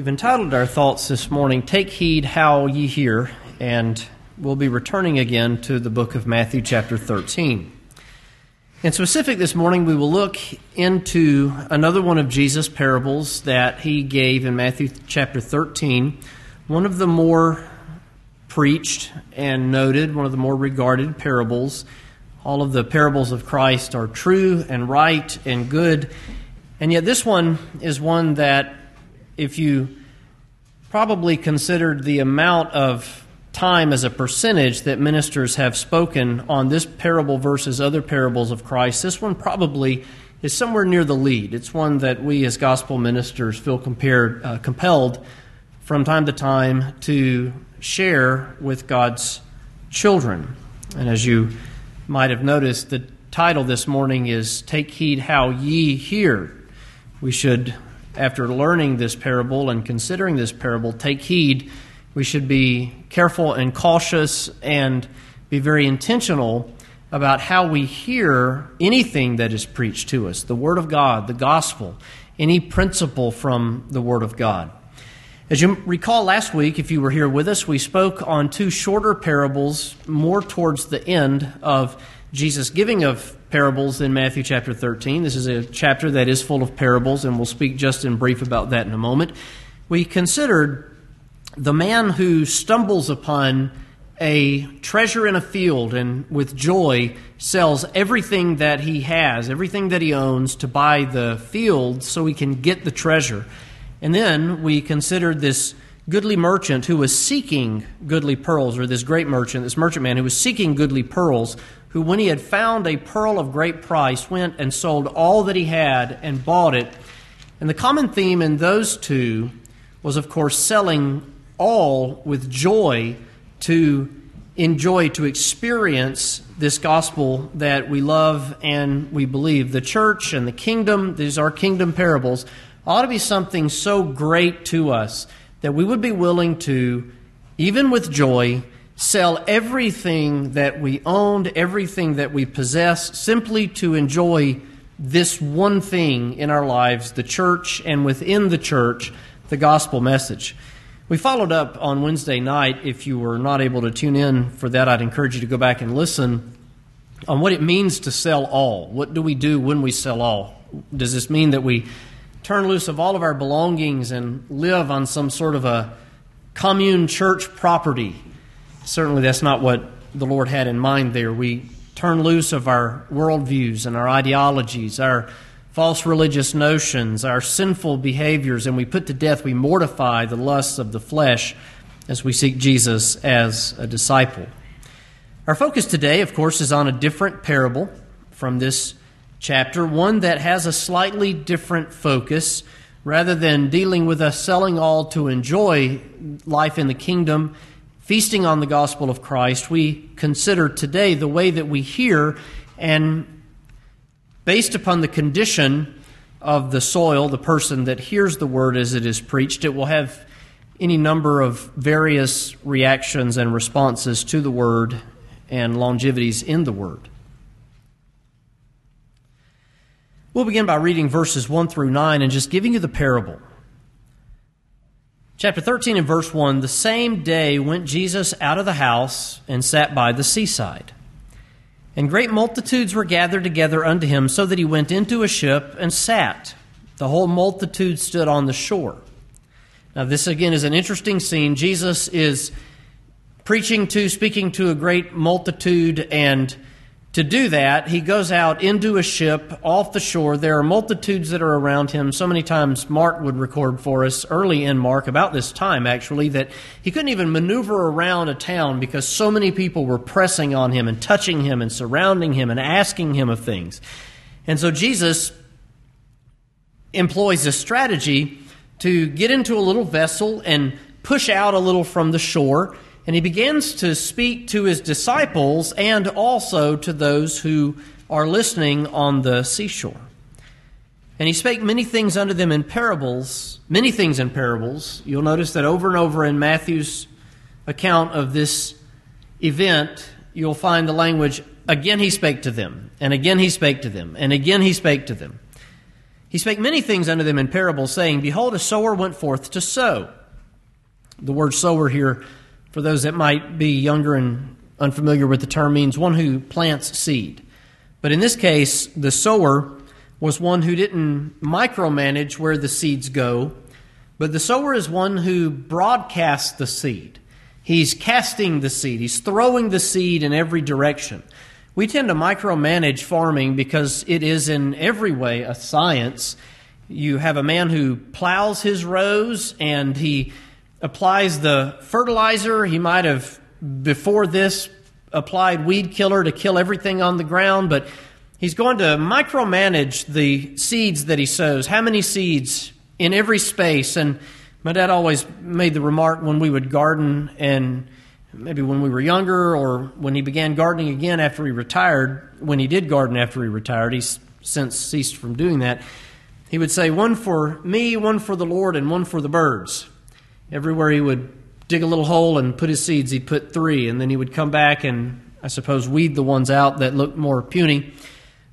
We've entitled our thoughts this morning, Take Heed How Ye Hear, and we'll be returning again to the book of Matthew, chapter 13. In specific, this morning we will look into another one of Jesus' parables that he gave in Matthew chapter 13, one of the more preached and noted, one of the more regarded parables. All of the parables of Christ are true and right and good, and yet this one is one that if you probably considered the amount of time as a percentage that ministers have spoken on this parable versus other parables of Christ, this one probably is somewhere near the lead. It's one that we as gospel ministers feel compared, uh, compelled from time to time to share with God's children. And as you might have noticed, the title this morning is Take Heed How Ye Hear. We should after learning this parable and considering this parable, take heed. We should be careful and cautious and be very intentional about how we hear anything that is preached to us the Word of God, the gospel, any principle from the Word of God. As you recall last week, if you were here with us, we spoke on two shorter parables more towards the end of Jesus' giving of parables in Matthew chapter 13. This is a chapter that is full of parables, and we'll speak just in brief about that in a moment. We considered the man who stumbles upon a treasure in a field and with joy sells everything that he has, everything that he owns, to buy the field so he can get the treasure. And then we considered this goodly merchant who was seeking goodly pearls, or this great merchant, this merchant man who was seeking goodly pearls who, when he had found a pearl of great price, went and sold all that he had and bought it. And the common theme in those two was, of course, selling all with joy to enjoy, to experience this gospel that we love and we believe. The church and the kingdom, these are kingdom parables, ought to be something so great to us that we would be willing to, even with joy, sell everything that we owned, everything that we possess, simply to enjoy this one thing in our lives the church, and within the church, the gospel message. We followed up on Wednesday night. If you were not able to tune in for that, I'd encourage you to go back and listen on what it means to sell all. What do we do when we sell all? Does this mean that we turn loose of all of our belongings and live on some sort of a commune church property certainly that's not what the Lord had in mind there. We turn loose of our worldviews and our ideologies, our false religious notions, our sinful behaviors, and we put to death, we mortify the lusts of the flesh as we seek Jesus as a disciple. Our focus today, of course, is on a different parable from this chapter, one that has a slightly different focus. Rather than dealing with us selling all to enjoy life in the kingdom feasting on the gospel of Christ, we consider today the way that we hear, and based upon the condition of the soil, the person that hears the word as it is preached, it will have any number of various reactions and responses to the word and longevities in the word. We'll begin by reading verses 1 through 9 and just giving you the parable. Chapter 13 and verse 1 The same day went Jesus out of the house and sat by the seaside. And great multitudes were gathered together unto him, so that he went into a ship and sat. The whole multitude stood on the shore. Now, this again is an interesting scene. Jesus is preaching to, speaking to a great multitude, and to do that, he goes out into a ship off the shore. There are multitudes that are around him. So many times, Mark would record for us early in Mark, about this time actually, that he couldn't even maneuver around a town because so many people were pressing on him and touching him and surrounding him and asking him of things. And so Jesus employs a strategy to get into a little vessel and push out a little from the shore and he begins to speak to his disciples and also to those who are listening on the seashore. And he spake many things unto them in parables, many things in parables. You'll notice that over and over in Matthew's account of this event, you'll find the language again he spake to them, and again he spake to them, and again he spake to them. He spake many things unto them in parables, saying, Behold, a sower went forth to sow. The word sower here, for those that might be younger and unfamiliar with the term, means one who plants seed. But in this case, the sower was one who didn't micromanage where the seeds go, but the sower is one who broadcasts the seed. He's casting the seed, he's throwing the seed in every direction. We tend to micromanage farming because it is in every way a science. You have a man who plows his rows and he applies the fertilizer. He might have, before this, applied weed killer to kill everything on the ground, but he's going to micromanage the seeds that he sows. How many seeds in every space? And my dad always made the remark when we would garden and maybe when we were younger or when he began gardening again after he retired, when he did garden after he retired, he's since ceased from doing that. He would say, one for me, one for the Lord, and one for the birds. Everywhere he would dig a little hole and put his seeds, he'd put three, and then he would come back and, I suppose, weed the ones out that looked more puny.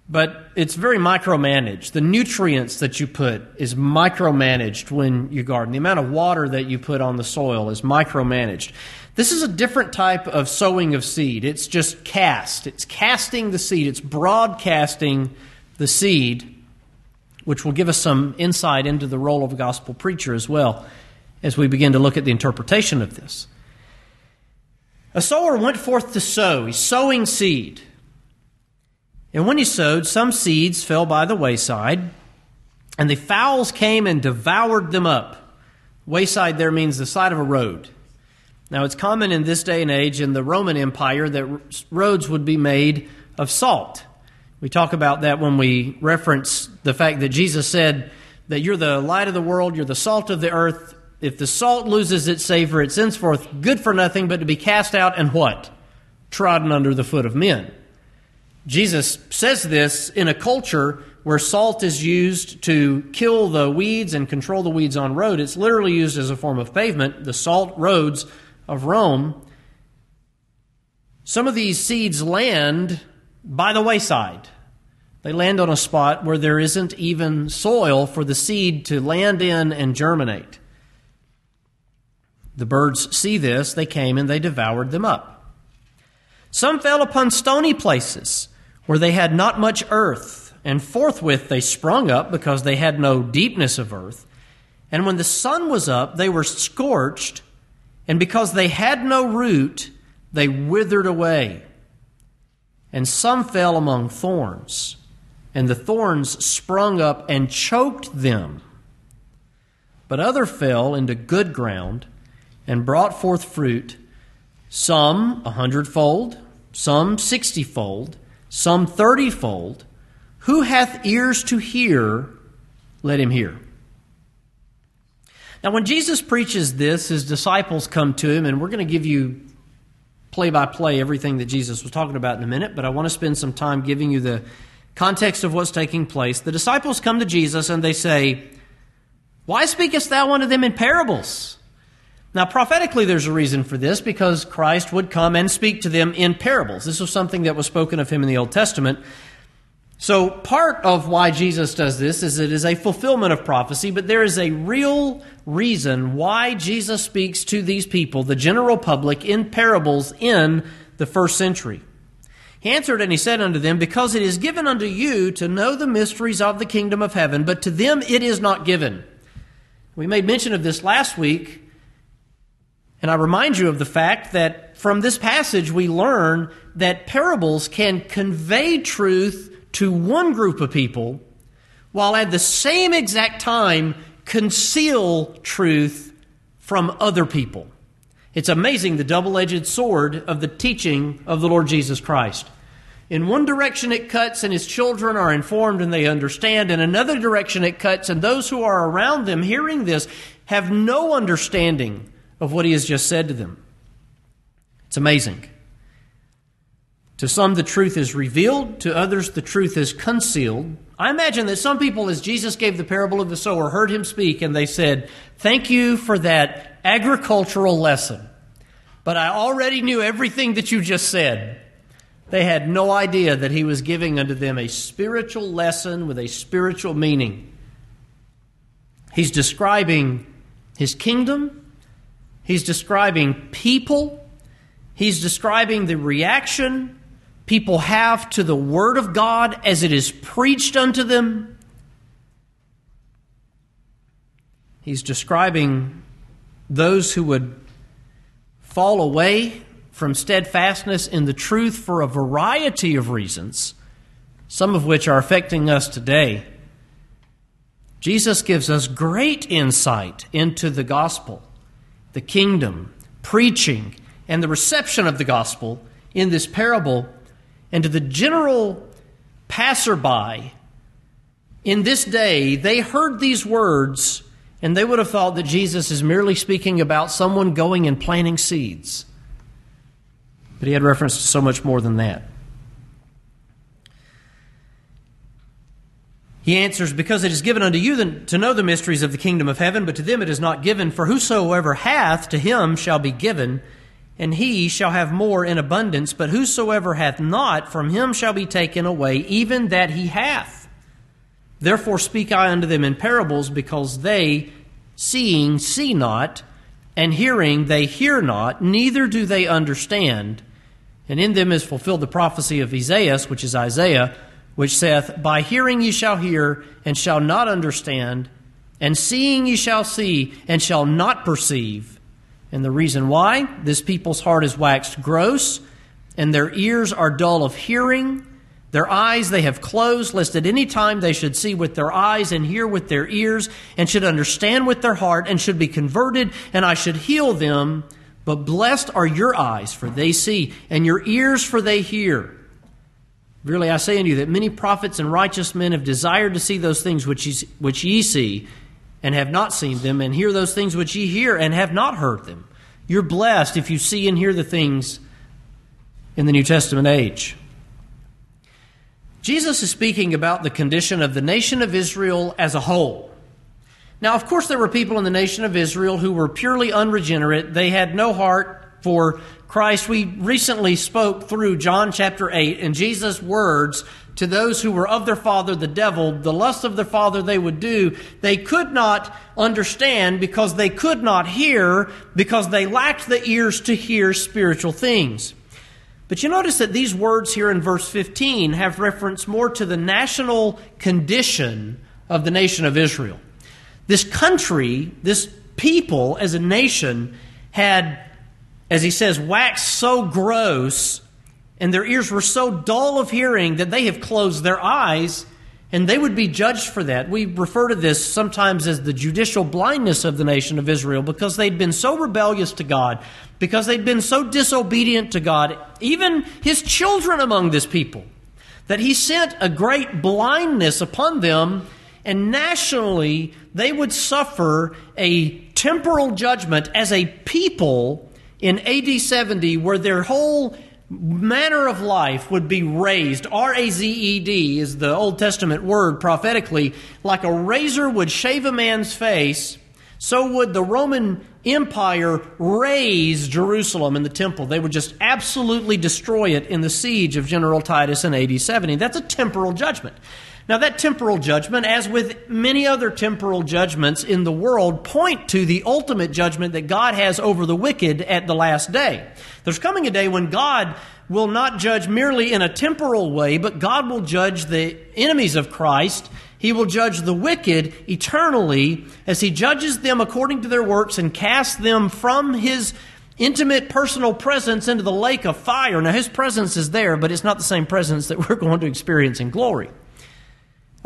But it's very micromanaged. The nutrients that you put is micromanaged when you garden. The amount of water that you put on the soil is micromanaged. This is a different type of sowing of seed. It's just cast. It's casting the seed. It's broadcasting the seed, which will give us some insight into the role of a gospel preacher as well as we begin to look at the interpretation of this. A sower went forth to sow. He's sowing seed. And when he sowed, some seeds fell by the wayside, and the fowls came and devoured them up. Wayside there means the side of a road. Now, it's common in this day and age in the Roman Empire that roads would be made of salt. We talk about that when we reference the fact that Jesus said that you're the light of the world, you're the salt of the earth, if the salt loses its savor, it's henceforth good for nothing but to be cast out and what? Trodden under the foot of men. Jesus says this in a culture where salt is used to kill the weeds and control the weeds on road. It's literally used as a form of pavement, the salt roads of Rome. Some of these seeds land by the wayside. They land on a spot where there isn't even soil for the seed to land in and germinate. The birds see this, they came and they devoured them up. Some fell upon stony places where they had not much earth, and forthwith they sprung up because they had no deepness of earth. And when the sun was up, they were scorched, and because they had no root, they withered away. And some fell among thorns, and the thorns sprung up and choked them. But other fell into good ground and brought forth fruit, some a hundredfold, some sixtyfold, some thirtyfold. Who hath ears to hear, let him hear. Now, when Jesus preaches this, his disciples come to him, and we're going to give you play by play everything that Jesus was talking about in a minute, but I want to spend some time giving you the context of what's taking place. The disciples come to Jesus and they say, Why speakest thou unto them in parables? Now, prophetically, there's a reason for this because Christ would come and speak to them in parables. This was something that was spoken of him in the Old Testament. So, part of why Jesus does this is it is a fulfillment of prophecy, but there is a real reason why Jesus speaks to these people, the general public, in parables in the first century. He answered and he said unto them, Because it is given unto you to know the mysteries of the kingdom of heaven, but to them it is not given. We made mention of this last week and I remind you of the fact that from this passage we learn that parables can convey truth to one group of people while at the same exact time conceal truth from other people. It's amazing the double edged sword of the teaching of the Lord Jesus Christ. In one direction it cuts, and his children are informed and they understand. In another direction it cuts, and those who are around them hearing this have no understanding of what he has just said to them. It's amazing. To some, the truth is revealed, to others, the truth is concealed. I imagine that some people, as Jesus gave the parable of the sower, heard him speak and they said, Thank you for that agricultural lesson. But I already knew everything that you just said. They had no idea that he was giving unto them a spiritual lesson with a spiritual meaning. He's describing his kingdom, he's describing people, he's describing the reaction people have to the Word of God as it is preached unto them. He's describing those who would fall away from steadfastness in the truth for a variety of reasons, some of which are affecting us today. Jesus gives us great insight into the gospel, the kingdom, preaching, and the reception of the gospel in this parable. And to the general passerby in this day, they heard these words and they would have thought that Jesus is merely speaking about someone going and planting seeds. But he had reference to so much more than that. He answers, Because it is given unto you to know the mysteries of the kingdom of heaven, but to them it is not given. For whosoever hath, to him shall be given, and he shall have more in abundance. But whosoever hath not, from him shall be taken away, even that he hath. Therefore speak I unto them in parables, because they, seeing, see not, and hearing, they hear not, neither do they understand. And in them is fulfilled the prophecy of Isaiah, which is Isaiah, which saith, By hearing ye shall hear, and shall not understand, and seeing ye shall see, and shall not perceive. And the reason why? This people's heart is waxed gross, and their ears are dull of hearing. Their eyes they have closed, lest at any time they should see with their eyes and hear with their ears, and should understand with their heart, and should be converted, and I should heal them. But blessed are your eyes, for they see, and your ears, for they hear. Verily I say unto you that many prophets and righteous men have desired to see those things which ye, which ye see, and have not seen them, and hear those things which ye hear, and have not heard them. You're blessed if you see and hear the things in the New Testament age. Jesus is speaking about the condition of the nation of Israel as a whole. Now, of course, there were people in the nation of Israel who were purely unregenerate. They had no heart for Christ. We recently spoke through John chapter 8 and Jesus' words to those who were of their father, the devil, the lust of their father they would do. They could not understand because they could not hear because they lacked the ears to hear spiritual things. But you notice that these words here in verse 15 have reference more to the national condition of the nation of Israel. This country, this people as a nation, had, as he says, waxed so gross and their ears were so dull of hearing that they have closed their eyes and they would be judged for that. We refer to this sometimes as the judicial blindness of the nation of Israel because they'd been so rebellious to God, because they'd been so disobedient to God, even his children among this people, that he sent a great blindness upon them and nationally they would suffer a temporal judgment as a people in AD 70 where their whole manner of life would be razed. R A Z E D is the Old Testament word prophetically. Like a razor would shave a man's face, so would the Roman Empire raze Jerusalem and the temple. They would just absolutely destroy it in the siege of General Titus in AD 70. That's a temporal judgment. Now, that temporal judgment, as with many other temporal judgments in the world, point to the ultimate judgment that God has over the wicked at the last day. There's coming a day when God will not judge merely in a temporal way, but God will judge the enemies of Christ. He will judge the wicked eternally as He judges them according to their works and casts them from His intimate personal presence into the lake of fire. Now, His presence is there, but it's not the same presence that we're going to experience in glory.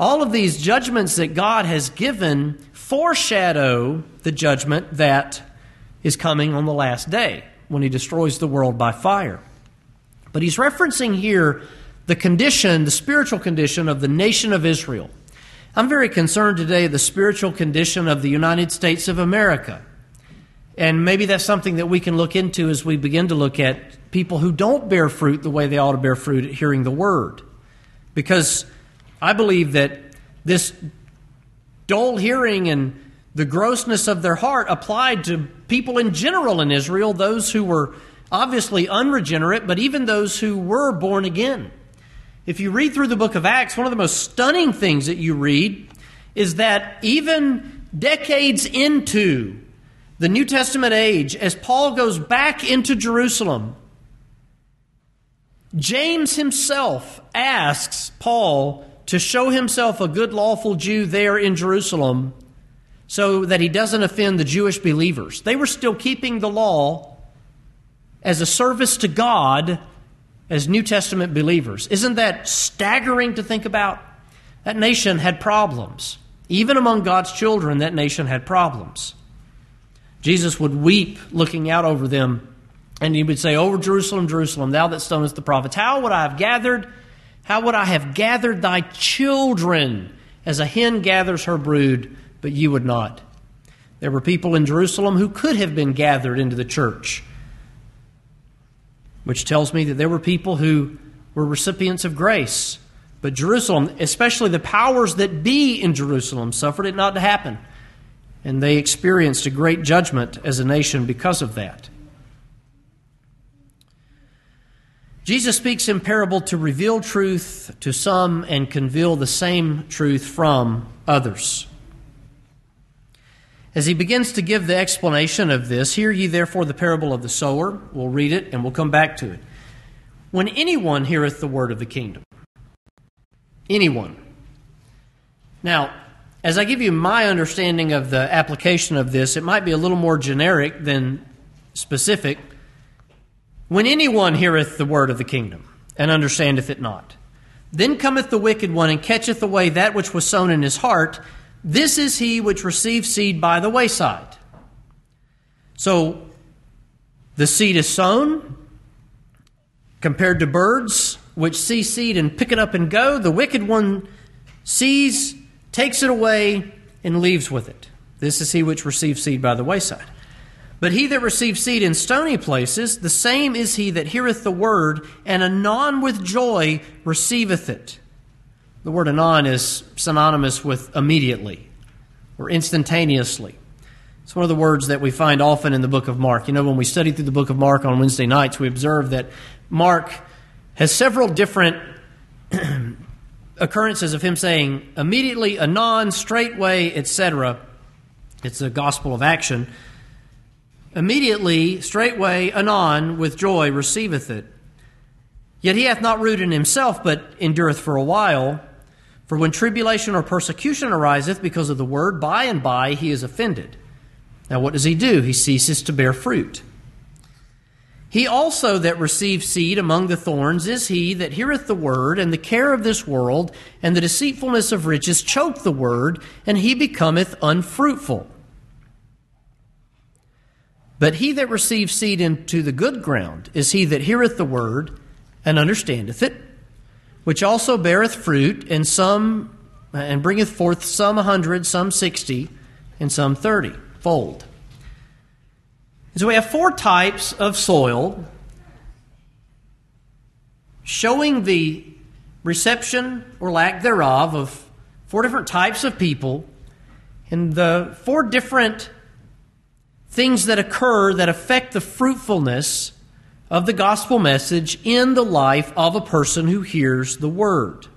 All of these judgments that God has given foreshadow the judgment that is coming on the last day when he destroys the world by fire. But he's referencing here the condition, the spiritual condition of the nation of Israel. I'm very concerned today the spiritual condition of the United States of America. And maybe that's something that we can look into as we begin to look at people who don't bear fruit the way they ought to bear fruit at hearing the word. Because I believe that this dull hearing and the grossness of their heart applied to people in general in Israel, those who were obviously unregenerate, but even those who were born again. If you read through the book of Acts, one of the most stunning things that you read is that even decades into the New Testament age, as Paul goes back into Jerusalem, James himself asks Paul to show himself a good, lawful Jew there in Jerusalem so that he doesn't offend the Jewish believers. They were still keeping the law as a service to God as New Testament believers. Isn't that staggering to think about? That nation had problems. Even among God's children, that nation had problems. Jesus would weep looking out over them and he would say, Over Jerusalem, Jerusalem, thou that stonest the prophets, how would I have gathered, how would I have gathered thy children as a hen gathers her brood, but you would not? There were people in Jerusalem who could have been gathered into the church, which tells me that there were people who were recipients of grace. But Jerusalem, especially the powers that be in Jerusalem, suffered it not to happen. And they experienced a great judgment as a nation because of that. Jesus speaks in parable to reveal truth to some and conceal the same truth from others. As he begins to give the explanation of this, hear ye therefore the parable of the sower. We'll read it and we'll come back to it. When anyone heareth the word of the kingdom, anyone. Now, as I give you my understanding of the application of this, it might be a little more generic than specific. When anyone heareth the word of the kingdom and understandeth it not, then cometh the wicked one and catcheth away that which was sown in his heart. This is he which receives seed by the wayside. So the seed is sown compared to birds which see seed and pick it up and go. The wicked one sees, takes it away, and leaves with it. This is he which receives seed by the wayside. But he that receives seed in stony places, the same is he that heareth the word, and anon with joy receiveth it. The word anon is synonymous with immediately or instantaneously. It's one of the words that we find often in the book of Mark. You know, when we study through the book of Mark on Wednesday nights, we observe that Mark has several different occurrences of him saying immediately, anon, straightway, etc. It's a gospel of action. Immediately, straightway, anon, with joy, receiveth it. Yet he hath not root in himself, but endureth for a while. For when tribulation or persecution ariseth because of the word, by and by he is offended. Now, what does he do? He ceases to bear fruit. He also that receives seed among the thorns is he that heareth the word, and the care of this world and the deceitfulness of riches choke the word, and he becometh unfruitful. But he that receives seed into the good ground is he that heareth the word and understandeth it, which also beareth fruit, and some and bringeth forth some a hundred, some sixty, and some thirty fold. So we have four types of soil showing the reception or lack thereof of four different types of people and the four different things that occur that affect the fruitfulness of the gospel message in the life of a person who hears the word.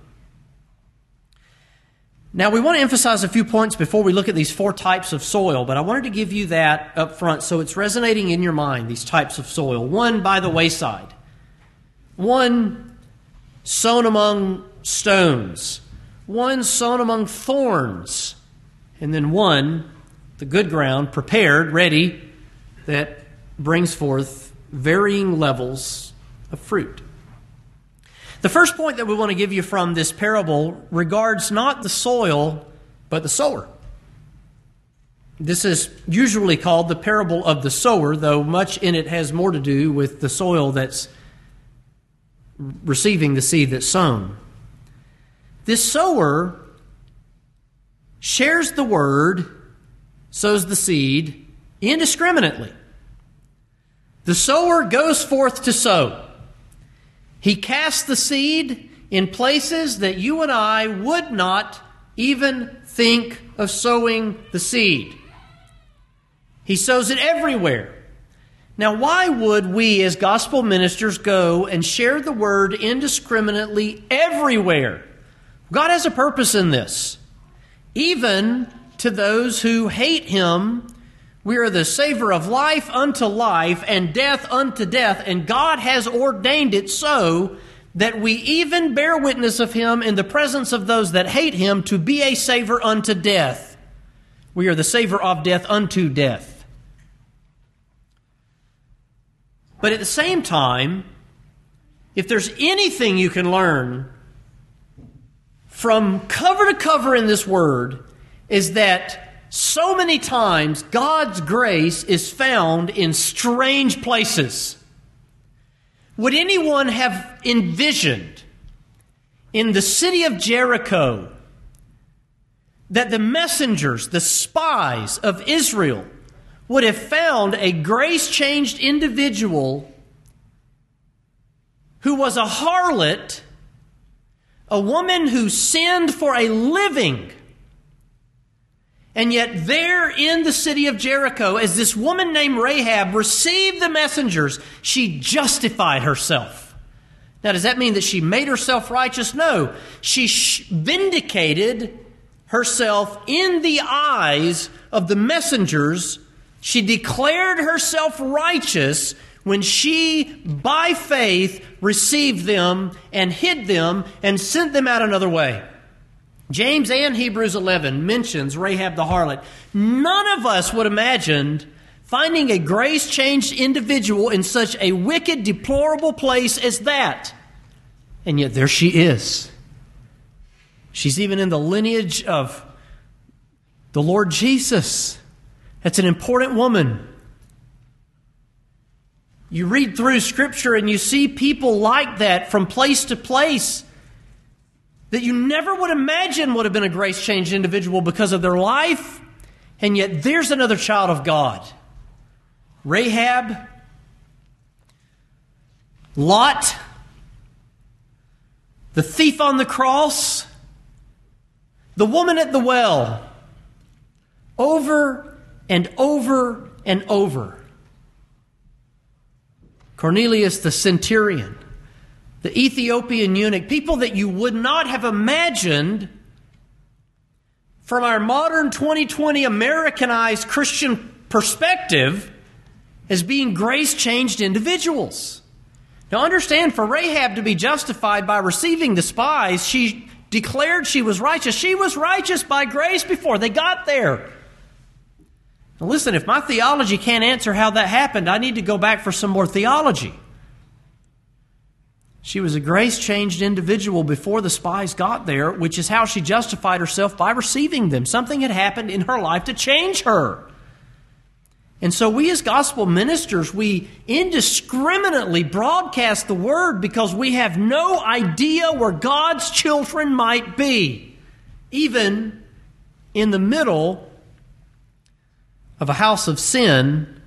Now, we want to emphasize a few points before we look at these four types of soil, but I wanted to give you that up front so it's resonating in your mind, these types of soil. One by the wayside, one sown among stones, one sown among thorns, and then one the good ground, prepared, ready, that brings forth varying levels of fruit. The first point that we want to give you from this parable regards not the soil, but the sower. This is usually called the parable of the sower, though much in it has more to do with the soil that's receiving the seed that's sown. This sower shares the word sows the seed indiscriminately. The sower goes forth to sow. He casts the seed in places that you and I would not even think of sowing the seed. He sows it everywhere. Now, why would we as gospel ministers go and share the word indiscriminately everywhere? God has a purpose in this. Even to those who hate him. We are the savor of life unto life and death unto death, and God has ordained it so that we even bear witness of him in the presence of those that hate him to be a savor unto death. We are the savor of death unto death. But at the same time, if there's anything you can learn from cover to cover in this word, is that so many times God's grace is found in strange places. Would anyone have envisioned in the city of Jericho that the messengers, the spies of Israel, would have found a grace changed individual who was a harlot, a woman who sinned for a living? And yet, there in the city of Jericho, as this woman named Rahab received the messengers, she justified herself. Now, does that mean that she made herself righteous? No. She vindicated herself in the eyes of the messengers. She declared herself righteous when she, by faith, received them and hid them and sent them out another way. James and Hebrews 11 mentions Rahab the harlot. None of us would imagined finding a grace changed individual in such a wicked, deplorable place as that. And yet there she is. She's even in the lineage of the Lord Jesus. That's an important woman. You read through Scripture and you see people like that from place to place that you never would imagine would have been a grace changed individual because of their life, and yet there's another child of God. Rahab, Lot, the thief on the cross, the woman at the well, over and over and over. Cornelius the centurion, the Ethiopian eunuch, people that you would not have imagined from our modern 2020 Americanized Christian perspective as being grace changed individuals. Now, understand for Rahab to be justified by receiving the spies, she declared she was righteous. She was righteous by grace before they got there. Now, listen, if my theology can't answer how that happened, I need to go back for some more theology. She was a grace changed individual before the spies got there, which is how she justified herself by receiving them. Something had happened in her life to change her. And so, we as gospel ministers, we indiscriminately broadcast the word because we have no idea where God's children might be, even in the middle of a house of sin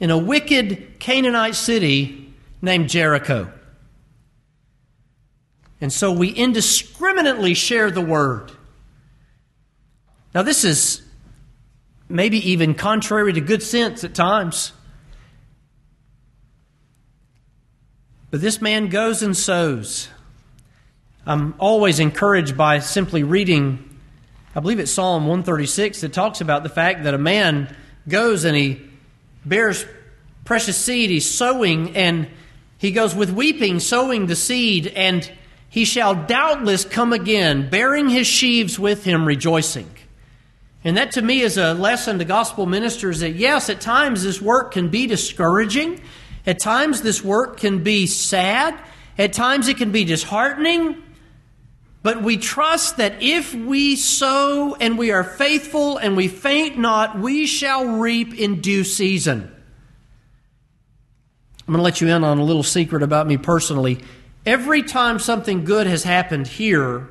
in a wicked Canaanite city named Jericho. And so we indiscriminately share the word. Now, this is maybe even contrary to good sense at times. But this man goes and sows. I'm always encouraged by simply reading, I believe it's Psalm 136 that talks about the fact that a man goes and he bears precious seed, he's sowing, and he goes with weeping, sowing the seed, and he shall doubtless come again, bearing his sheaves with him, rejoicing. And that to me is a lesson to gospel ministers that yes, at times this work can be discouraging. At times this work can be sad. At times it can be disheartening. But we trust that if we sow and we are faithful and we faint not, we shall reap in due season. I'm going to let you in on a little secret about me personally every time something good has happened here,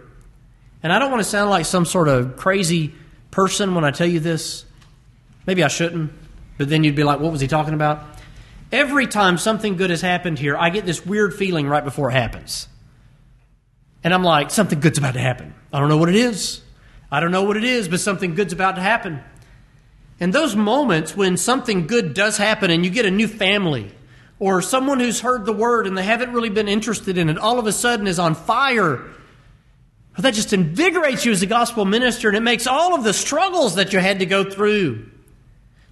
and I don't want to sound like some sort of crazy person when I tell you this. Maybe I shouldn't, but then you'd be like, what was he talking about? Every time something good has happened here, I get this weird feeling right before it happens. And I'm like, something good's about to happen. I don't know what it is. I don't know what it is, but something good's about to happen. And those moments when something good does happen and you get a new family or someone who's heard the word and they haven't really been interested in it all of a sudden is on fire. That just invigorates you as a gospel minister, and it makes all of the struggles that you had to go through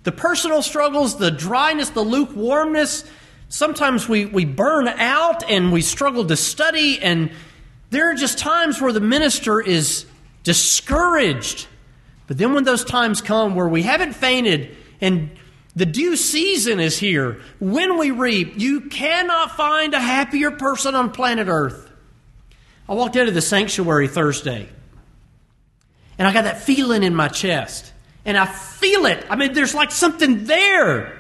the personal struggles, the dryness, the lukewarmness. Sometimes we, we burn out and we struggle to study, and there are just times where the minister is discouraged. But then when those times come where we haven't fainted and the due season is here, when we reap, you cannot find a happier person on planet Earth. I walked into the sanctuary Thursday, and I got that feeling in my chest. And I feel it. I mean, there's like something there.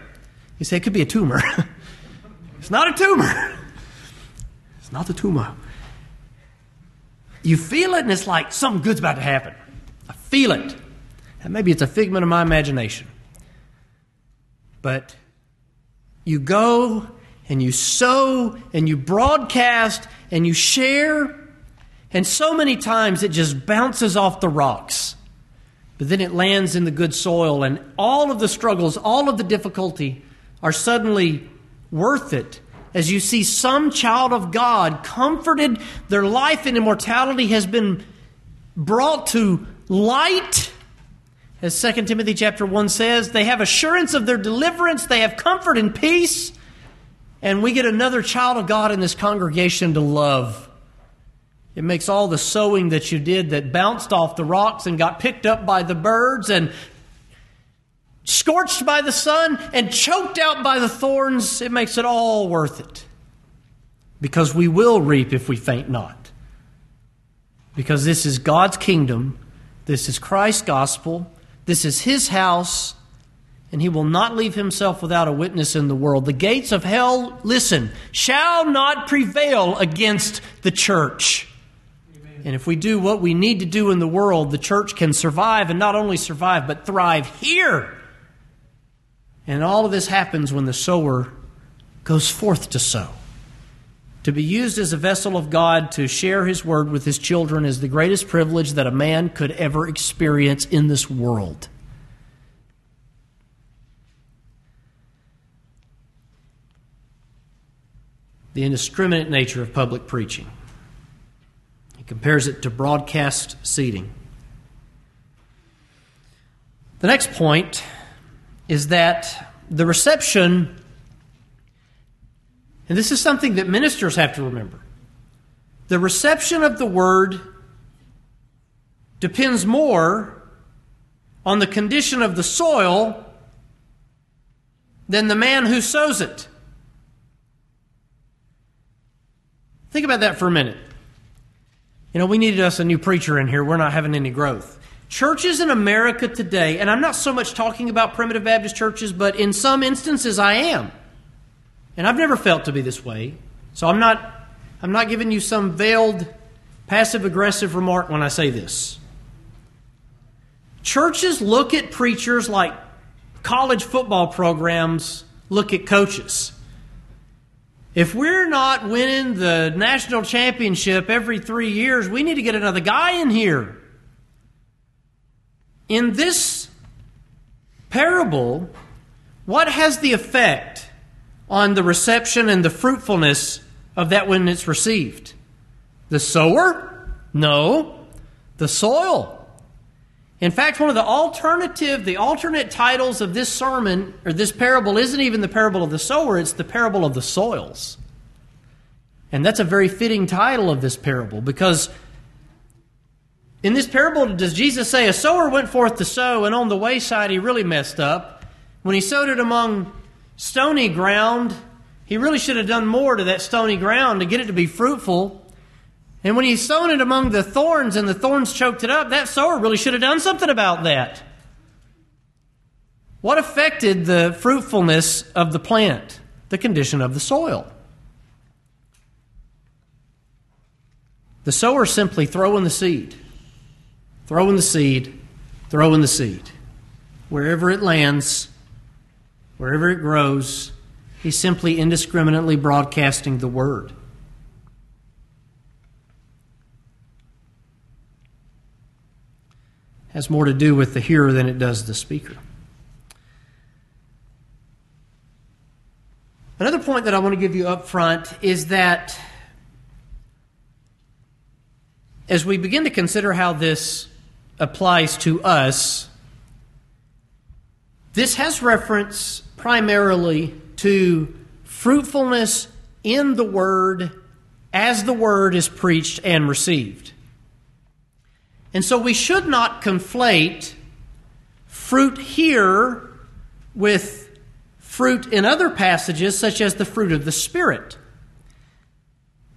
You say it could be a tumor. it's not a tumor. It's not the tumor. You feel it, and it's like something good's about to happen. I feel it. And maybe it's a figment of my imagination. But you go and you sow and you broadcast and you share, and so many times it just bounces off the rocks. But then it lands in the good soil, and all of the struggles, all of the difficulty are suddenly worth it as you see some child of God comforted, their life in immortality has been brought to light. As 2 Timothy chapter 1 says, they have assurance of their deliverance, they have comfort and peace, and we get another child of God in this congregation to love. It makes all the sowing that you did that bounced off the rocks and got picked up by the birds and scorched by the sun and choked out by the thorns, it makes it all worth it. Because we will reap if we faint not. Because this is God's kingdom, this is Christ's gospel, this is His house, and He will not leave Himself without a witness in the world. The gates of hell, listen, shall not prevail against the church. And if we do what we need to do in the world, the church can survive and not only survive, but thrive here and all of this happens when the sower goes forth to sow. To be used as a vessel of God to share His word with His children is the greatest privilege that a man could ever experience in this world. The indiscriminate nature of public preaching. He compares it to broadcast seeding. The next point is that the reception, and this is something that ministers have to remember, the reception of the word depends more on the condition of the soil than the man who sows it. Think about that for a minute. You know, we needed us a new preacher in here. We're not having any growth. Churches in America today, and I'm not so much talking about primitive Baptist churches, but in some instances I am. And I've never felt to be this way. So I'm not I'm not giving you some veiled passive aggressive remark when I say this. Churches look at preachers like college football programs look at coaches. If we're not winning the national championship every three years, we need to get another guy in here. In this parable, what has the effect on the reception and the fruitfulness of that when it's received? The sower? No. The soil. In fact, one of the alternative, the alternate titles of this sermon or this parable isn't even the parable of the sower, it's the parable of the soils. And that's a very fitting title of this parable because in this parable, does Jesus say a sower went forth to sow, and on the wayside he really messed up? When he sowed it among stony ground, he really should have done more to that stony ground to get it to be fruitful. And when he sown it among the thorns and the thorns choked it up, that sower really should have done something about that. What affected the fruitfulness of the plant? The condition of the soil. The sower simply throwing the seed. Throw in the seed, throw in the seed. Wherever it lands, wherever it grows, he's simply indiscriminately broadcasting the word. Has more to do with the hearer than it does the speaker. Another point that I want to give you up front is that as we begin to consider how this applies to us, this has reference primarily to fruitfulness in the Word as the Word is preached and received. And so we should not conflate fruit here with fruit in other passages, such as the fruit of the Spirit.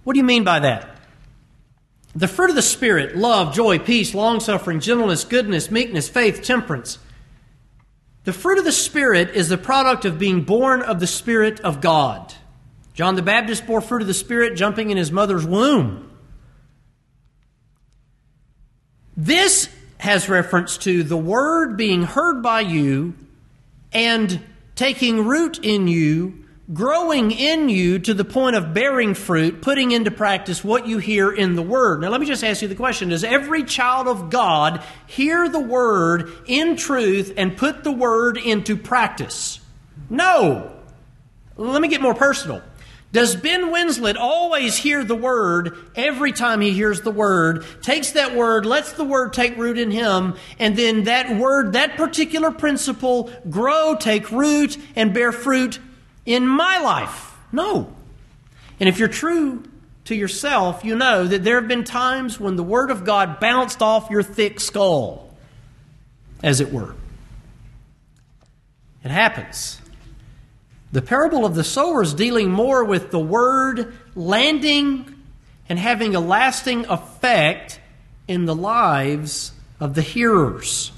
What do you mean by that? The fruit of the Spirit love, joy, peace, long suffering, gentleness, goodness, meekness, faith, temperance. The fruit of the Spirit is the product of being born of the Spirit of God. John the Baptist bore fruit of the Spirit jumping in his mother's womb. This has reference to the Word being heard by you and taking root in you growing in you to the point of bearing fruit, putting into practice what you hear in the Word. Now, let me just ask you the question Does every child of God hear the Word in truth and put the Word into practice? No. Let me get more personal. Does Ben Winslet always hear the word every time he hears the word, takes that word, lets the word take root in him, and then that word, that particular principle, grow, take root, and bear fruit in my life. No. And if you're true to yourself, you know that there have been times when the Word of God bounced off your thick skull, as it were. It happens. The parable of the sower is dealing more with the Word landing and having a lasting effect in the lives of the hearers.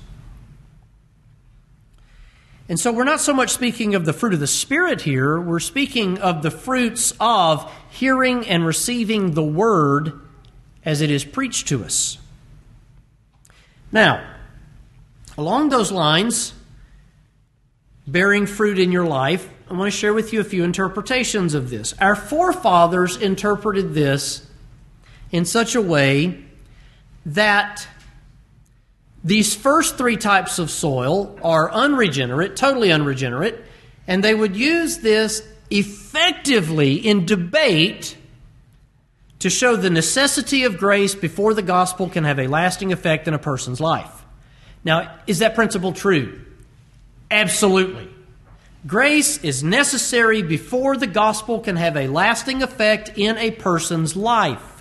And so we're not so much speaking of the fruit of the Spirit here, we're speaking of the fruits of hearing and receiving the Word as it is preached to us. Now, along those lines, bearing fruit in your life, I want to share with you a few interpretations of this. Our forefathers interpreted this in such a way that these first three types of soil are unregenerate, totally unregenerate, and they would use this effectively in debate to show the necessity of grace before the gospel can have a lasting effect in a person's life. Now, is that principle true? Absolutely. Grace is necessary before the gospel can have a lasting effect in a person's life.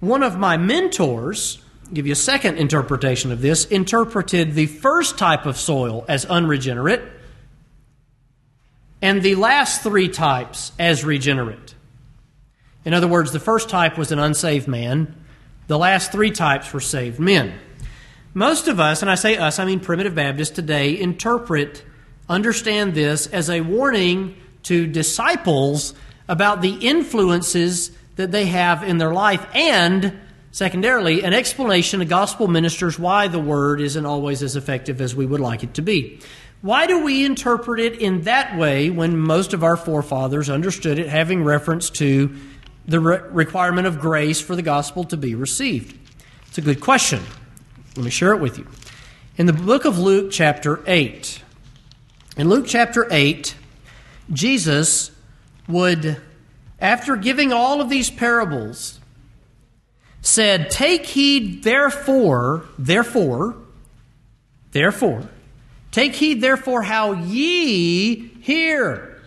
One of my mentors, give you a second interpretation of this, interpreted the first type of soil as unregenerate and the last three types as regenerate. In other words, the first type was an unsaved man, the last three types were saved men. Most of us, and I say us, I mean primitive Baptists today, interpret, understand this as a warning to disciples about the influences that they have in their life, and secondarily, an explanation to gospel ministers why the word isn't always as effective as we would like it to be. Why do we interpret it in that way when most of our forefathers understood it having reference to the re- requirement of grace for the gospel to be received? It's a good question. Let me share it with you. In the book of Luke, chapter 8, in Luke chapter 8, Jesus would after giving all of these parables, said, Take heed, therefore, therefore, therefore, take heed, therefore, how ye hear.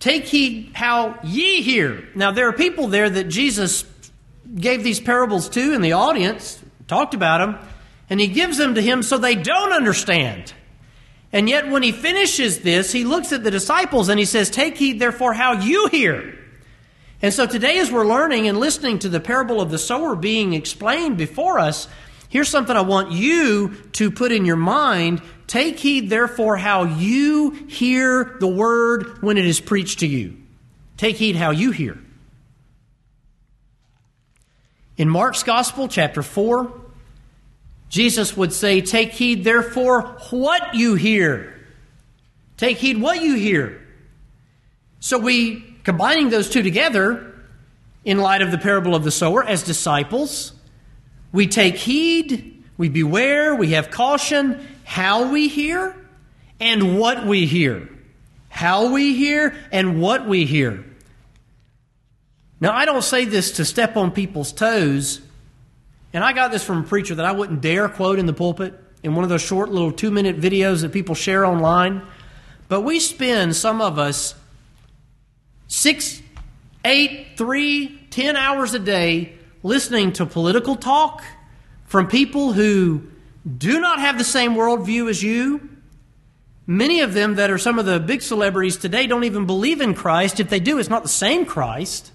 Take heed how ye hear. Now, there are people there that Jesus gave these parables to in the audience, talked about them, and he gives them to him so they don't understand. And yet, when he finishes this, he looks at the disciples and he says, Take heed, therefore, how you hear. And so today, as we're learning and listening to the parable of the sower being explained before us, here's something I want you to put in your mind. Take heed, therefore, how you hear the word when it is preached to you. Take heed how you hear. In Mark's Gospel, chapter 4, Jesus would say, Take heed, therefore, what you hear. Take heed what you hear. So we, combining those two together, in light of the parable of the sower, as disciples, we take heed, we beware, we have caution how we hear and what we hear. How we hear and what we hear. Now, I don't say this to step on people's toes, and I got this from a preacher that I wouldn't dare quote in the pulpit in one of those short little two minute videos that people share online. But we spend, some of us, six, eight, three, ten hours a day listening to political talk from people who do not have the same worldview as you. Many of them that are some of the big celebrities today don't even believe in Christ. If they do, it's not the same Christ.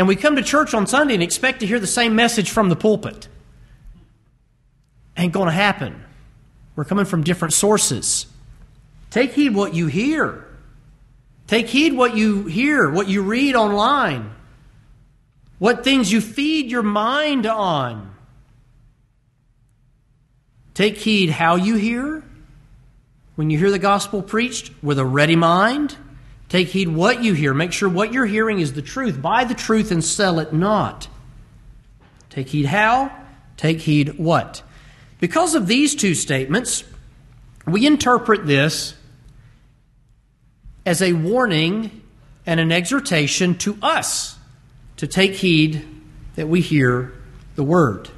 And we come to church on Sunday and expect to hear the same message from the pulpit. Ain't going to happen. We're coming from different sources. Take heed what you hear. Take heed what you hear, what you read online, what things you feed your mind on. Take heed how you hear. When you hear the gospel preached with a ready mind, take heed what you hear. Make sure what you're hearing is the truth. Buy the truth and sell it not. Take heed how, take heed what. Because of these two statements, we interpret this as a warning and an exhortation to us to take heed that we hear the word.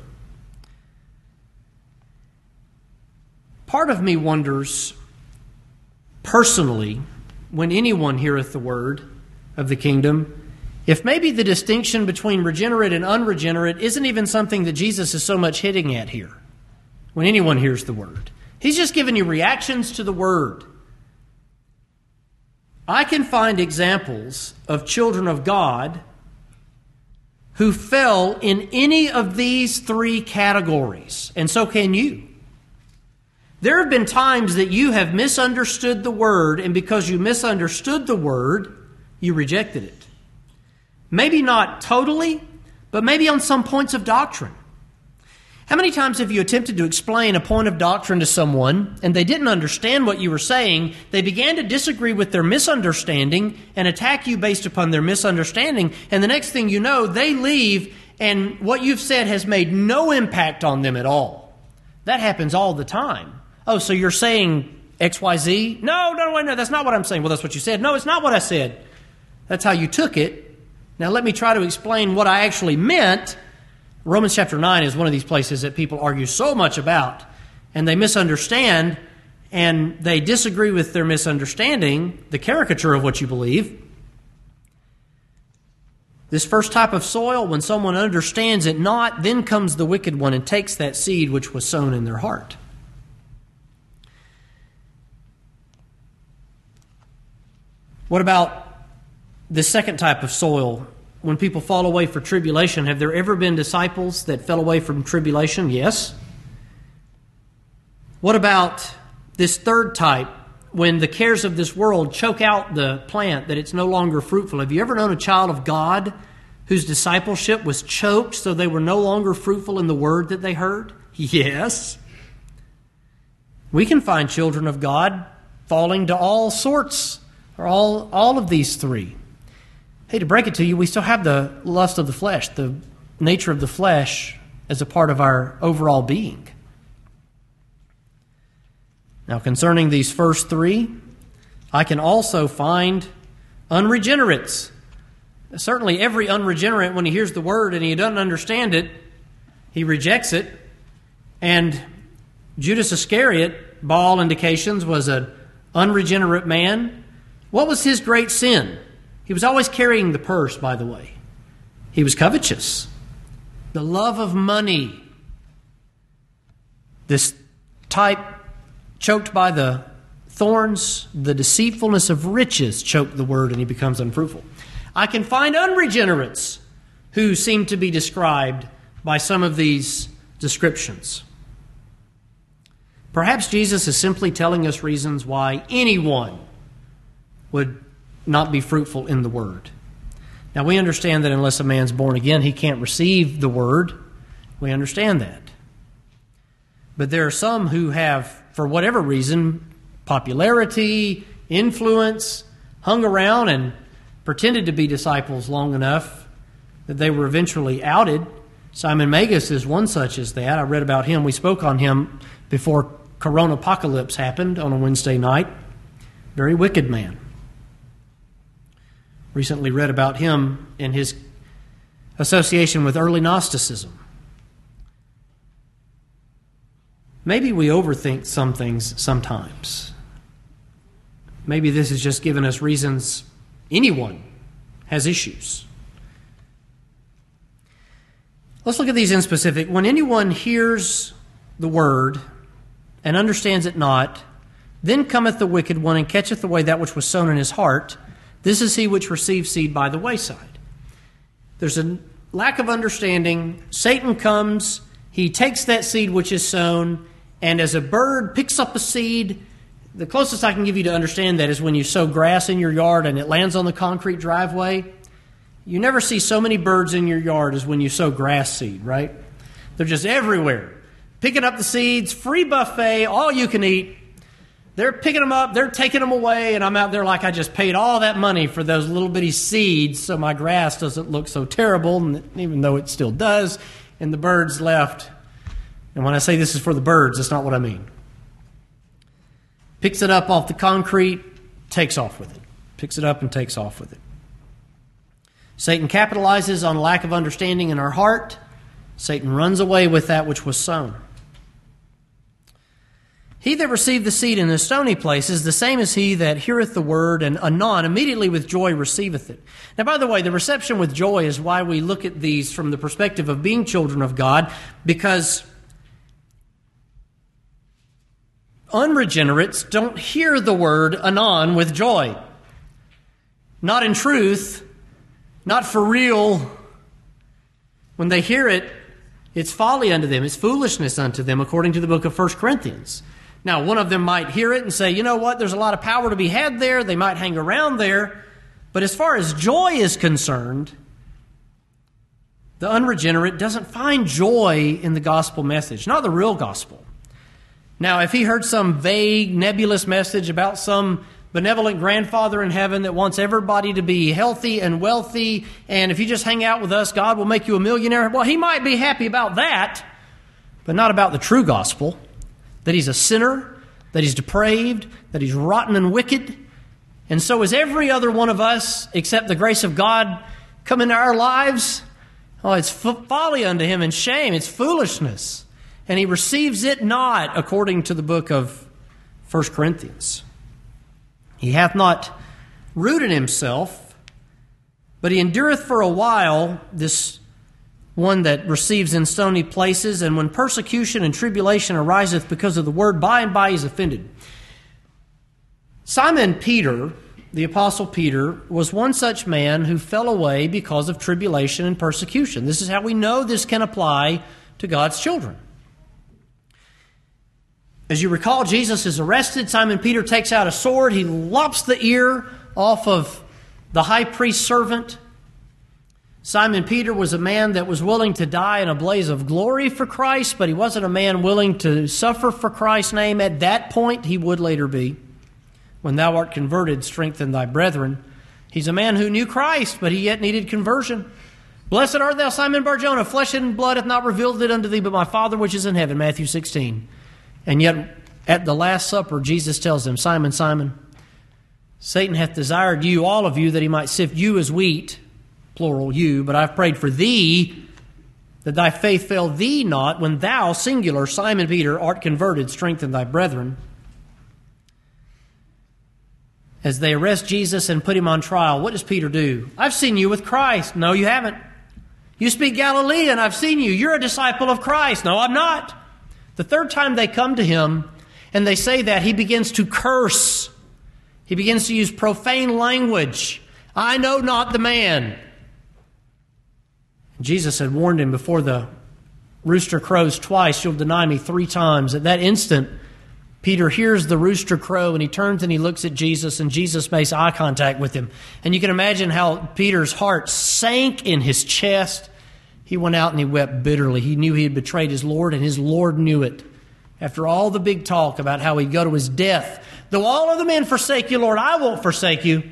Part of me wonders personally when anyone heareth the word of the kingdom if maybe the distinction between regenerate and unregenerate isn't even something that Jesus is so much hitting at here when anyone hears the word. He's just giving you reactions to the word. I can find examples of children of God who fell in any of these three categories, and so can you. There have been times that you have misunderstood the word, and because you misunderstood the word, you rejected it. Maybe not totally, but maybe on some points of doctrine. How many times have you attempted to explain a point of doctrine to someone and they didn't understand what you were saying? They began to disagree with their misunderstanding and attack you based upon their misunderstanding. And the next thing you know, they leave and what you've said has made no impact on them at all. That happens all the time. Oh, so you're saying XYZ? No, no, no, no, that's not what I'm saying. Well, that's what you said. No, it's not what I said. That's how you took it. Now let me try to explain what I actually meant Romans chapter 9 is one of these places that people argue so much about, and they misunderstand and they disagree with their misunderstanding, the caricature of what you believe. This first type of soil, when someone understands it not, then comes the wicked one and takes that seed which was sown in their heart. What about the second type of soil when people fall away for tribulation, have there ever been disciples that fell away from tribulation? Yes. What about this third type, when the cares of this world choke out the plant, that it's no longer fruitful? Have you ever known a child of God whose discipleship was choked so they were no longer fruitful in the word that they heard? Yes. We can find children of God falling to all sorts, or all, all of these three. Hey, to break it to you, we still have the lust of the flesh, the nature of the flesh as a part of our overall being. Now, concerning these first three, I can also find unregenerates. Certainly, every unregenerate, when he hears the word and he doesn't understand it, he rejects it. And Judas Iscariot, by all indications, was an unregenerate man. What was his great sin? He was always carrying the purse, by the way. He was covetous. The love of money. This type choked by the thorns, the deceitfulness of riches choke the word and he becomes unfruitful. I can find unregenerates who seem to be described by some of these descriptions. Perhaps Jesus is simply telling us reasons why anyone would not be fruitful in the word. Now, we understand that unless a man's born again, he can't receive the word. We understand that. But there are some who have, for whatever reason, popularity, influence, hung around and pretended to be disciples long enough that they were eventually outed. Simon Magus is one such as that. I read about him. We spoke on him before Corona Apocalypse happened on a Wednesday night. Very wicked man. Recently read about him in his association with early Gnosticism. Maybe we overthink some things sometimes. Maybe this has just given us reasons anyone has issues. Let's look at these in specific. When anyone hears the word and understands it not, then cometh the wicked one and catcheth away that which was sown in his heart. This is he which receives seed by the wayside. There's a lack of understanding. Satan comes, he takes that seed which is sown, and as a bird picks up a seed, the closest I can give you to understand that is when you sow grass in your yard and it lands on the concrete driveway. You never see so many birds in your yard as when you sow grass seed, right? They're just everywhere. Picking up the seeds, free buffet, all you can eat. They're picking them up, they're taking them away, and I'm out there like I just paid all that money for those little bitty seeds so my grass doesn't look so terrible, even though it still does, and the birds left. And when I say this is for the birds, that's not what I mean. Picks it up off the concrete, takes off with it. Picks it up and takes off with it. Satan capitalizes on lack of understanding in our heart. Satan runs away with that which was sown. He that received the seed in the stony place is the same as he that heareth the word and anon immediately with joy receiveth it. Now, by the way, the reception with joy is why we look at these from the perspective of being children of God, because unregenerates don't hear the word anon with joy. Not in truth, not for real. When they hear it, it's folly unto them, it's foolishness unto them, according to the book of 1 Corinthians. Now, one of them might hear it and say, you know what, there's a lot of power to be had there. They might hang around there. But as far as joy is concerned, the unregenerate doesn't find joy in the gospel message, not the real gospel. Now, if he heard some vague, nebulous message about some benevolent grandfather in heaven that wants everybody to be healthy and wealthy, and if you just hang out with us, God will make you a millionaire, well, he might be happy about that, but not about the true gospel that he's a sinner, that he's depraved, that he's rotten and wicked. And so is every other one of us, except the grace of God come into our lives. Oh, it's folly unto him and shame. It's foolishness. And he receives it not, according to the book of 1 Corinthians. He hath not rooted himself, but he endureth for a while this one that receives in stony places, and when persecution and tribulation ariseth because of the word, by and by he's offended. Simon Peter, the Apostle Peter, was one such man who fell away because of tribulation and persecution. This is how we know this can apply to God's children. As you recall, Jesus is arrested. Simon Peter takes out a sword. He lops the ear off of the high priest's servant. Simon Peter was a man that was willing to die in a blaze of glory for Christ, but he wasn't a man willing to suffer for Christ's name. At that point, he would later be. When thou art converted, strengthen thy brethren. He's a man who knew Christ, but he yet needed conversion. Blessed art thou, Simon Barjona. Flesh and blood hath not revealed it unto thee, but my Father which is in heaven. Matthew 16. And yet, at the Last Supper, Jesus tells him, Simon, Simon, Satan hath desired you, all of you, that he might sift you as wheat plural, you, but I've prayed for thee that thy faith fail thee not when thou, singular, Simon Peter, art converted, strengthen thy brethren. As they arrest Jesus and put him on trial, what does Peter do? I've seen you with Christ. No, you haven't. You speak Galilean. I've seen you. You're a disciple of Christ. No, I'm not. The third time they come to him and they say that, he begins to curse. He begins to use profane language. I know not the man. Jesus had warned him before the rooster crows twice, you'll deny me three times. At that instant, Peter hears the rooster crow and he turns and he looks at Jesus, and Jesus makes eye contact with him. And you can imagine how Peter's heart sank in his chest. He went out and he wept bitterly. He knew he had betrayed his Lord, and his Lord knew it. After all the big talk about how he'd go to his death, though all of the men forsake you, Lord, I won't forsake you.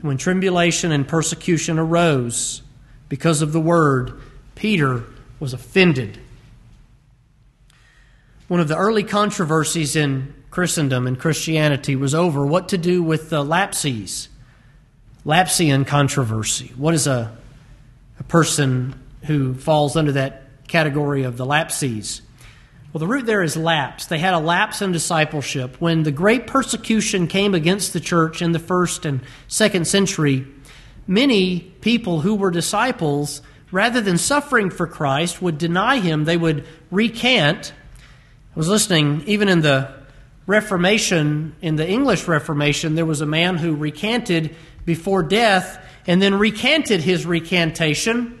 When tribulation and persecution arose, because of the word, Peter was offended. One of the early controversies in Christendom and Christianity was over what to do with the lapses. Lapsian controversy. What is a, a person who falls under that category of the lapses? Well, the root there is lapse. They had a lapse in discipleship. When the great persecution came against the church in the first and second century, many people who were disciples, rather than suffering for Christ, would deny him. They would recant. I was listening, even in the Reformation, in the English Reformation, there was a man who recanted before death and then recanted his recantation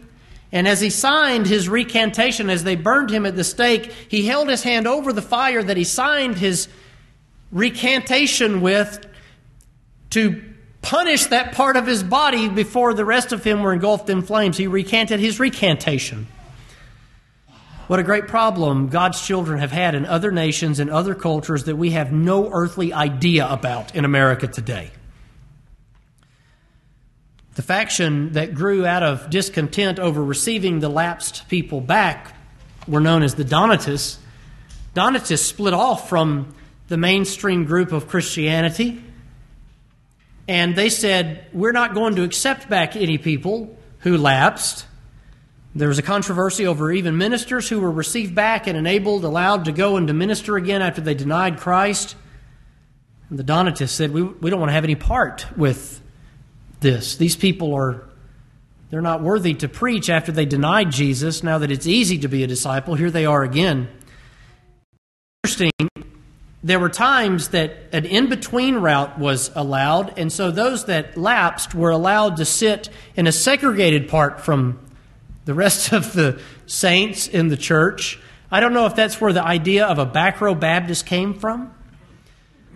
and as he signed his recantation, as they burned him at the stake, he held his hand over the fire that he signed his recantation with to punish that part of his body before the rest of him were engulfed in flames. He recanted his recantation. What a great problem God's children have had in other nations and other cultures that we have no earthly idea about in America today. The faction that grew out of discontent over receiving the lapsed people back were known as the Donatists. Donatists split off from the mainstream group of Christianity, and they said, We're not going to accept back any people who lapsed. There was a controversy over even ministers who were received back and enabled, allowed to go and to minister again after they denied Christ. And the Donatists said, We, we don't want to have any part with this. These people are they're not worthy to preach after they denied Jesus. Now that it's easy to be a disciple, here they are again. Interesting, there were times that an in between route was allowed, and so those that lapsed were allowed to sit in a segregated part from the rest of the saints in the church. I don't know if that's where the idea of a back row Baptist came from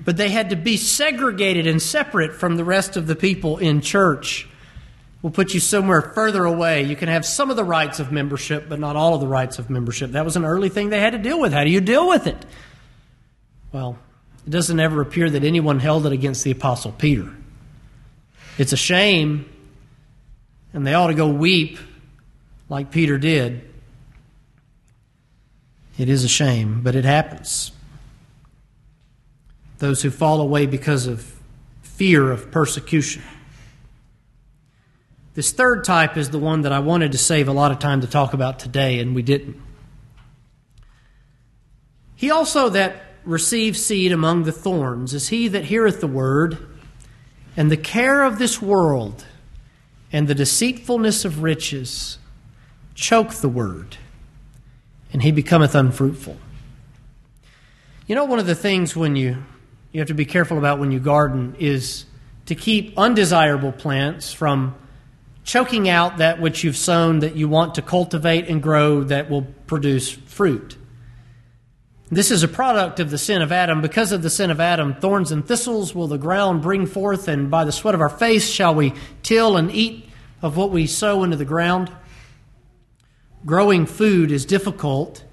but they had to be segregated and separate from the rest of the people in church. We'll put you somewhere further away. You can have some of the rights of membership, but not all of the rights of membership. That was an early thing they had to deal with. How do you deal with it? Well, it doesn't ever appear that anyone held it against the Apostle Peter. It's a shame, and they ought to go weep like Peter did. It is a shame, but it happens those who fall away because of fear of persecution. This third type is the one that I wanted to save a lot of time to talk about today, and we didn't. He also that receives seed among the thorns is he that heareth the word, and the care of this world and the deceitfulness of riches choke the word, and he becometh unfruitful. You know, one of the things when you you have to be careful about when you garden is to keep undesirable plants from choking out that which you've sown that you want to cultivate and grow that will produce fruit. This is a product of the sin of Adam. Because of the sin of Adam, thorns and thistles will the ground bring forth, and by the sweat of our face shall we till and eat of what we sow into the ground. Growing food is difficult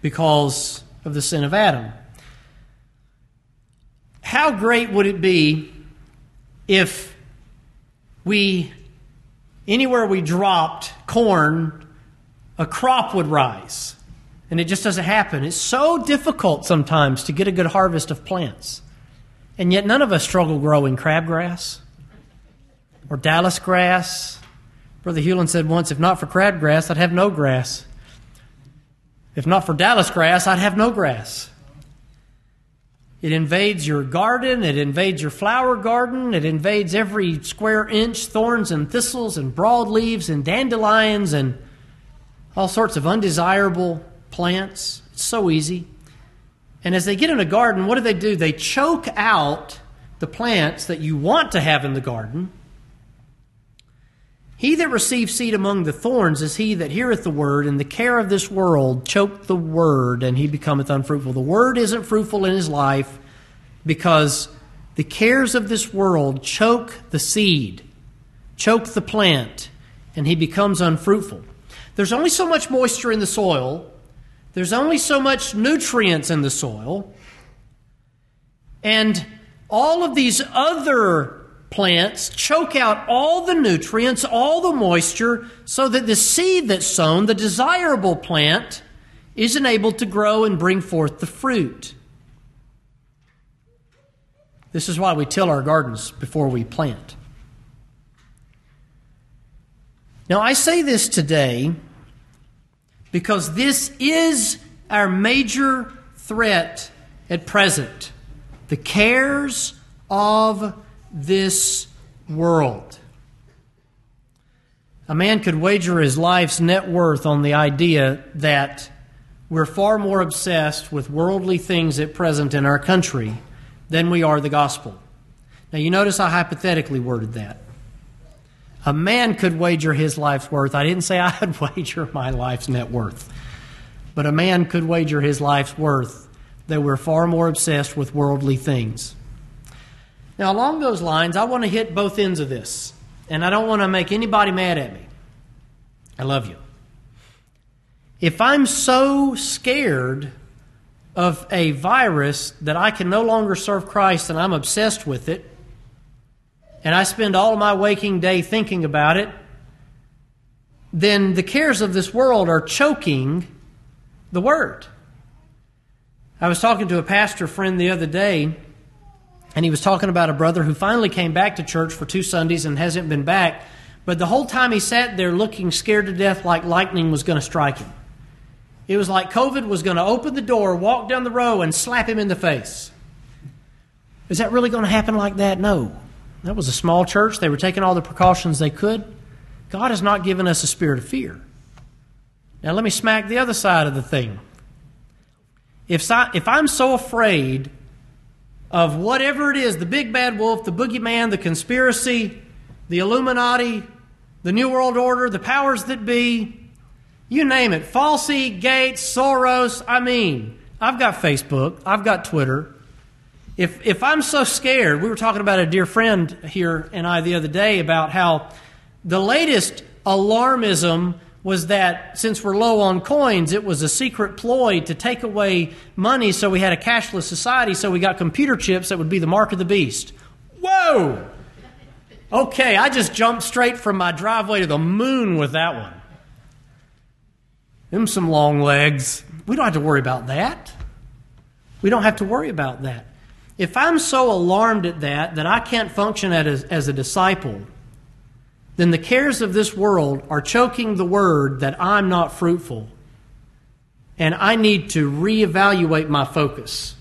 because of the sin of Adam how great would it be if we, anywhere we dropped corn, a crop would rise? And it just doesn't happen. It's so difficult sometimes to get a good harvest of plants. And yet, none of us struggle growing crabgrass or Dallas grass. Brother Hewlin said once, if not for crabgrass, I'd have no grass. If not for Dallas grass, I'd have no grass. It invades your garden. It invades your flower garden. It invades every square inch thorns and thistles and broadleaves and dandelions and all sorts of undesirable plants. It's so easy. And as they get in a garden, what do they do? They choke out the plants that you want to have in the garden. He that receives seed among the thorns is he that heareth the word, and the care of this world choke the word, and he becometh unfruitful. The word isn't fruitful in his life because the cares of this world choke the seed, choke the plant, and he becomes unfruitful. There's only so much moisture in the soil, there's only so much nutrients in the soil, and all of these other plants choke out all the nutrients, all the moisture, so that the seed that's sown, the desirable plant, isn't able to grow and bring forth the fruit. This is why we till our gardens before we plant. Now, I say this today because this is our major threat at present the cares of this world. A man could wager his life's net worth on the idea that we're far more obsessed with worldly things at present in our country than we are the gospel. Now, you notice I hypothetically worded that. A man could wager his life's worth. I didn't say I'd wager my life's net worth. But a man could wager his life's worth that we're far more obsessed with worldly things. Now, along those lines, I want to hit both ends of this. And I don't want to make anybody mad at me. I love you. If I'm so scared of a virus that I can no longer serve Christ and I'm obsessed with it, and I spend all my waking day thinking about it, then the cares of this world are choking the Word. I was talking to a pastor friend the other day, and he was talking about a brother who finally came back to church for two Sundays and hasn't been back. But the whole time he sat there looking scared to death like lightning was going to strike him. It was like COVID was going to open the door, walk down the row, and slap him in the face. Is that really going to happen like that? No. That was a small church. They were taking all the precautions they could. God has not given us a spirit of fear. Now, let me smack the other side of the thing. If, if I'm so afraid of whatever it is the big bad wolf, the boogeyman, the conspiracy, the Illuminati, the New World Order, the powers that be, you name it, Fauci, Gates, Soros, I mean, I've got Facebook, I've got Twitter. If, if I'm so scared, we were talking about a dear friend here and I the other day about how the latest alarmism was that since we're low on coins, it was a secret ploy to take away money so we had a cashless society, so we got computer chips that would be the mark of the beast. Whoa! Okay, I just jumped straight from my driveway to the moon with that one. Them some long legs. We don't have to worry about that. We don't have to worry about that. If I'm so alarmed at that that I can't function as, as a disciple, then the cares of this world are choking the word that I'm not fruitful. And I need to reevaluate my focus.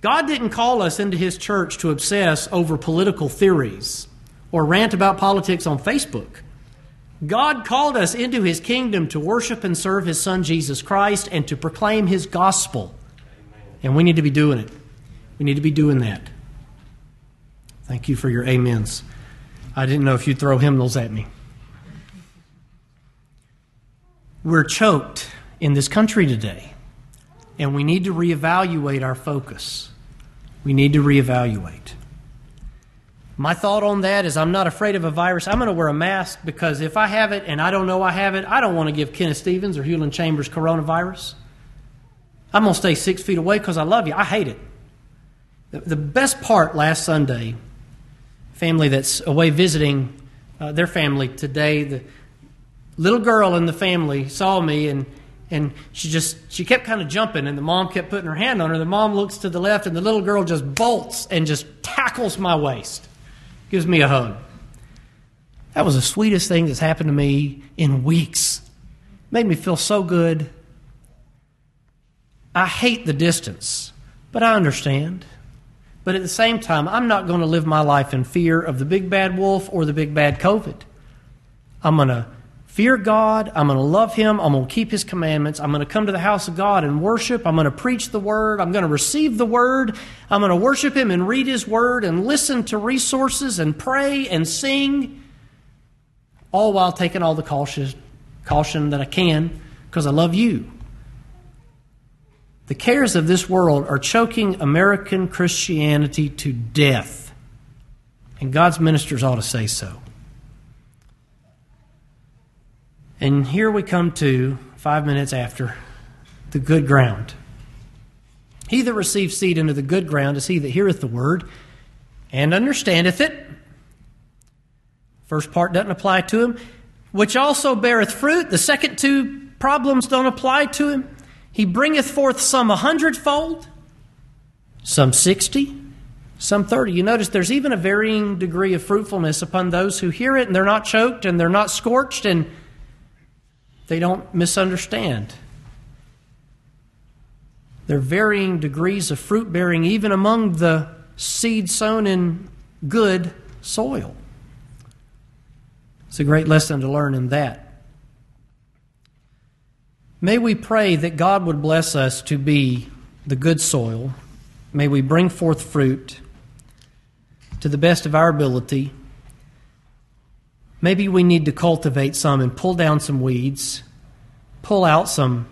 God didn't call us into His church to obsess over political theories or rant about politics on Facebook. God called us into His kingdom to worship and serve His Son Jesus Christ and to proclaim His gospel. And we need to be doing it. We need to be doing that. Thank you for your amens. I didn't know if you'd throw hymnals at me. We're choked in this country today, and we need to reevaluate our focus. We need to reevaluate. My thought on that is I'm not afraid of a virus. I'm going to wear a mask because if I have it and I don't know I have it, I don't want to give Kenneth Stevens or Hewlin Chambers coronavirus. I'm going to stay six feet away because I love you. I hate it. The best part last Sunday family that's away visiting uh, their family today. The little girl in the family saw me and and she just she kept kind of jumping and the mom kept putting her hand on her. The mom looks to the left and the little girl just bolts and just tackles my waist gives me a hug. That was the sweetest thing that's happened to me in weeks. Made me feel so good. I hate the distance but i understand but at the same time, I'm not going to live my life in fear of the big bad wolf or the big bad COVID. I'm going to fear God. I'm going to love Him. I'm going to keep His commandments. I'm going to come to the house of God and worship. I'm going to preach the Word. I'm going to receive the Word. I'm going to worship Him and read His Word and listen to resources and pray and sing, all while taking all the caution, caution that I can because I love you. The cares of this world are choking American Christianity to death. And God's ministers ought to say so. And here we come to, five minutes after, the good ground. He that receives seed into the good ground is he that heareth the word and understandeth it. First part doesn't apply to him. Which also beareth fruit. The second two problems don't apply to him. He bringeth forth some a hundredfold, some sixty, some 30. You notice there's even a varying degree of fruitfulness upon those who hear it and they're not choked and they're not scorched and they don't misunderstand. There are varying degrees of fruit bearing even among the seed sown in good soil. It's a great lesson to learn in that. May we pray that God would bless us to be the good soil. May we bring forth fruit to the best of our ability. Maybe we need to cultivate some and pull down some weeds, pull out some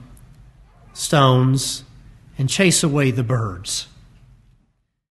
stones, and chase away the birds.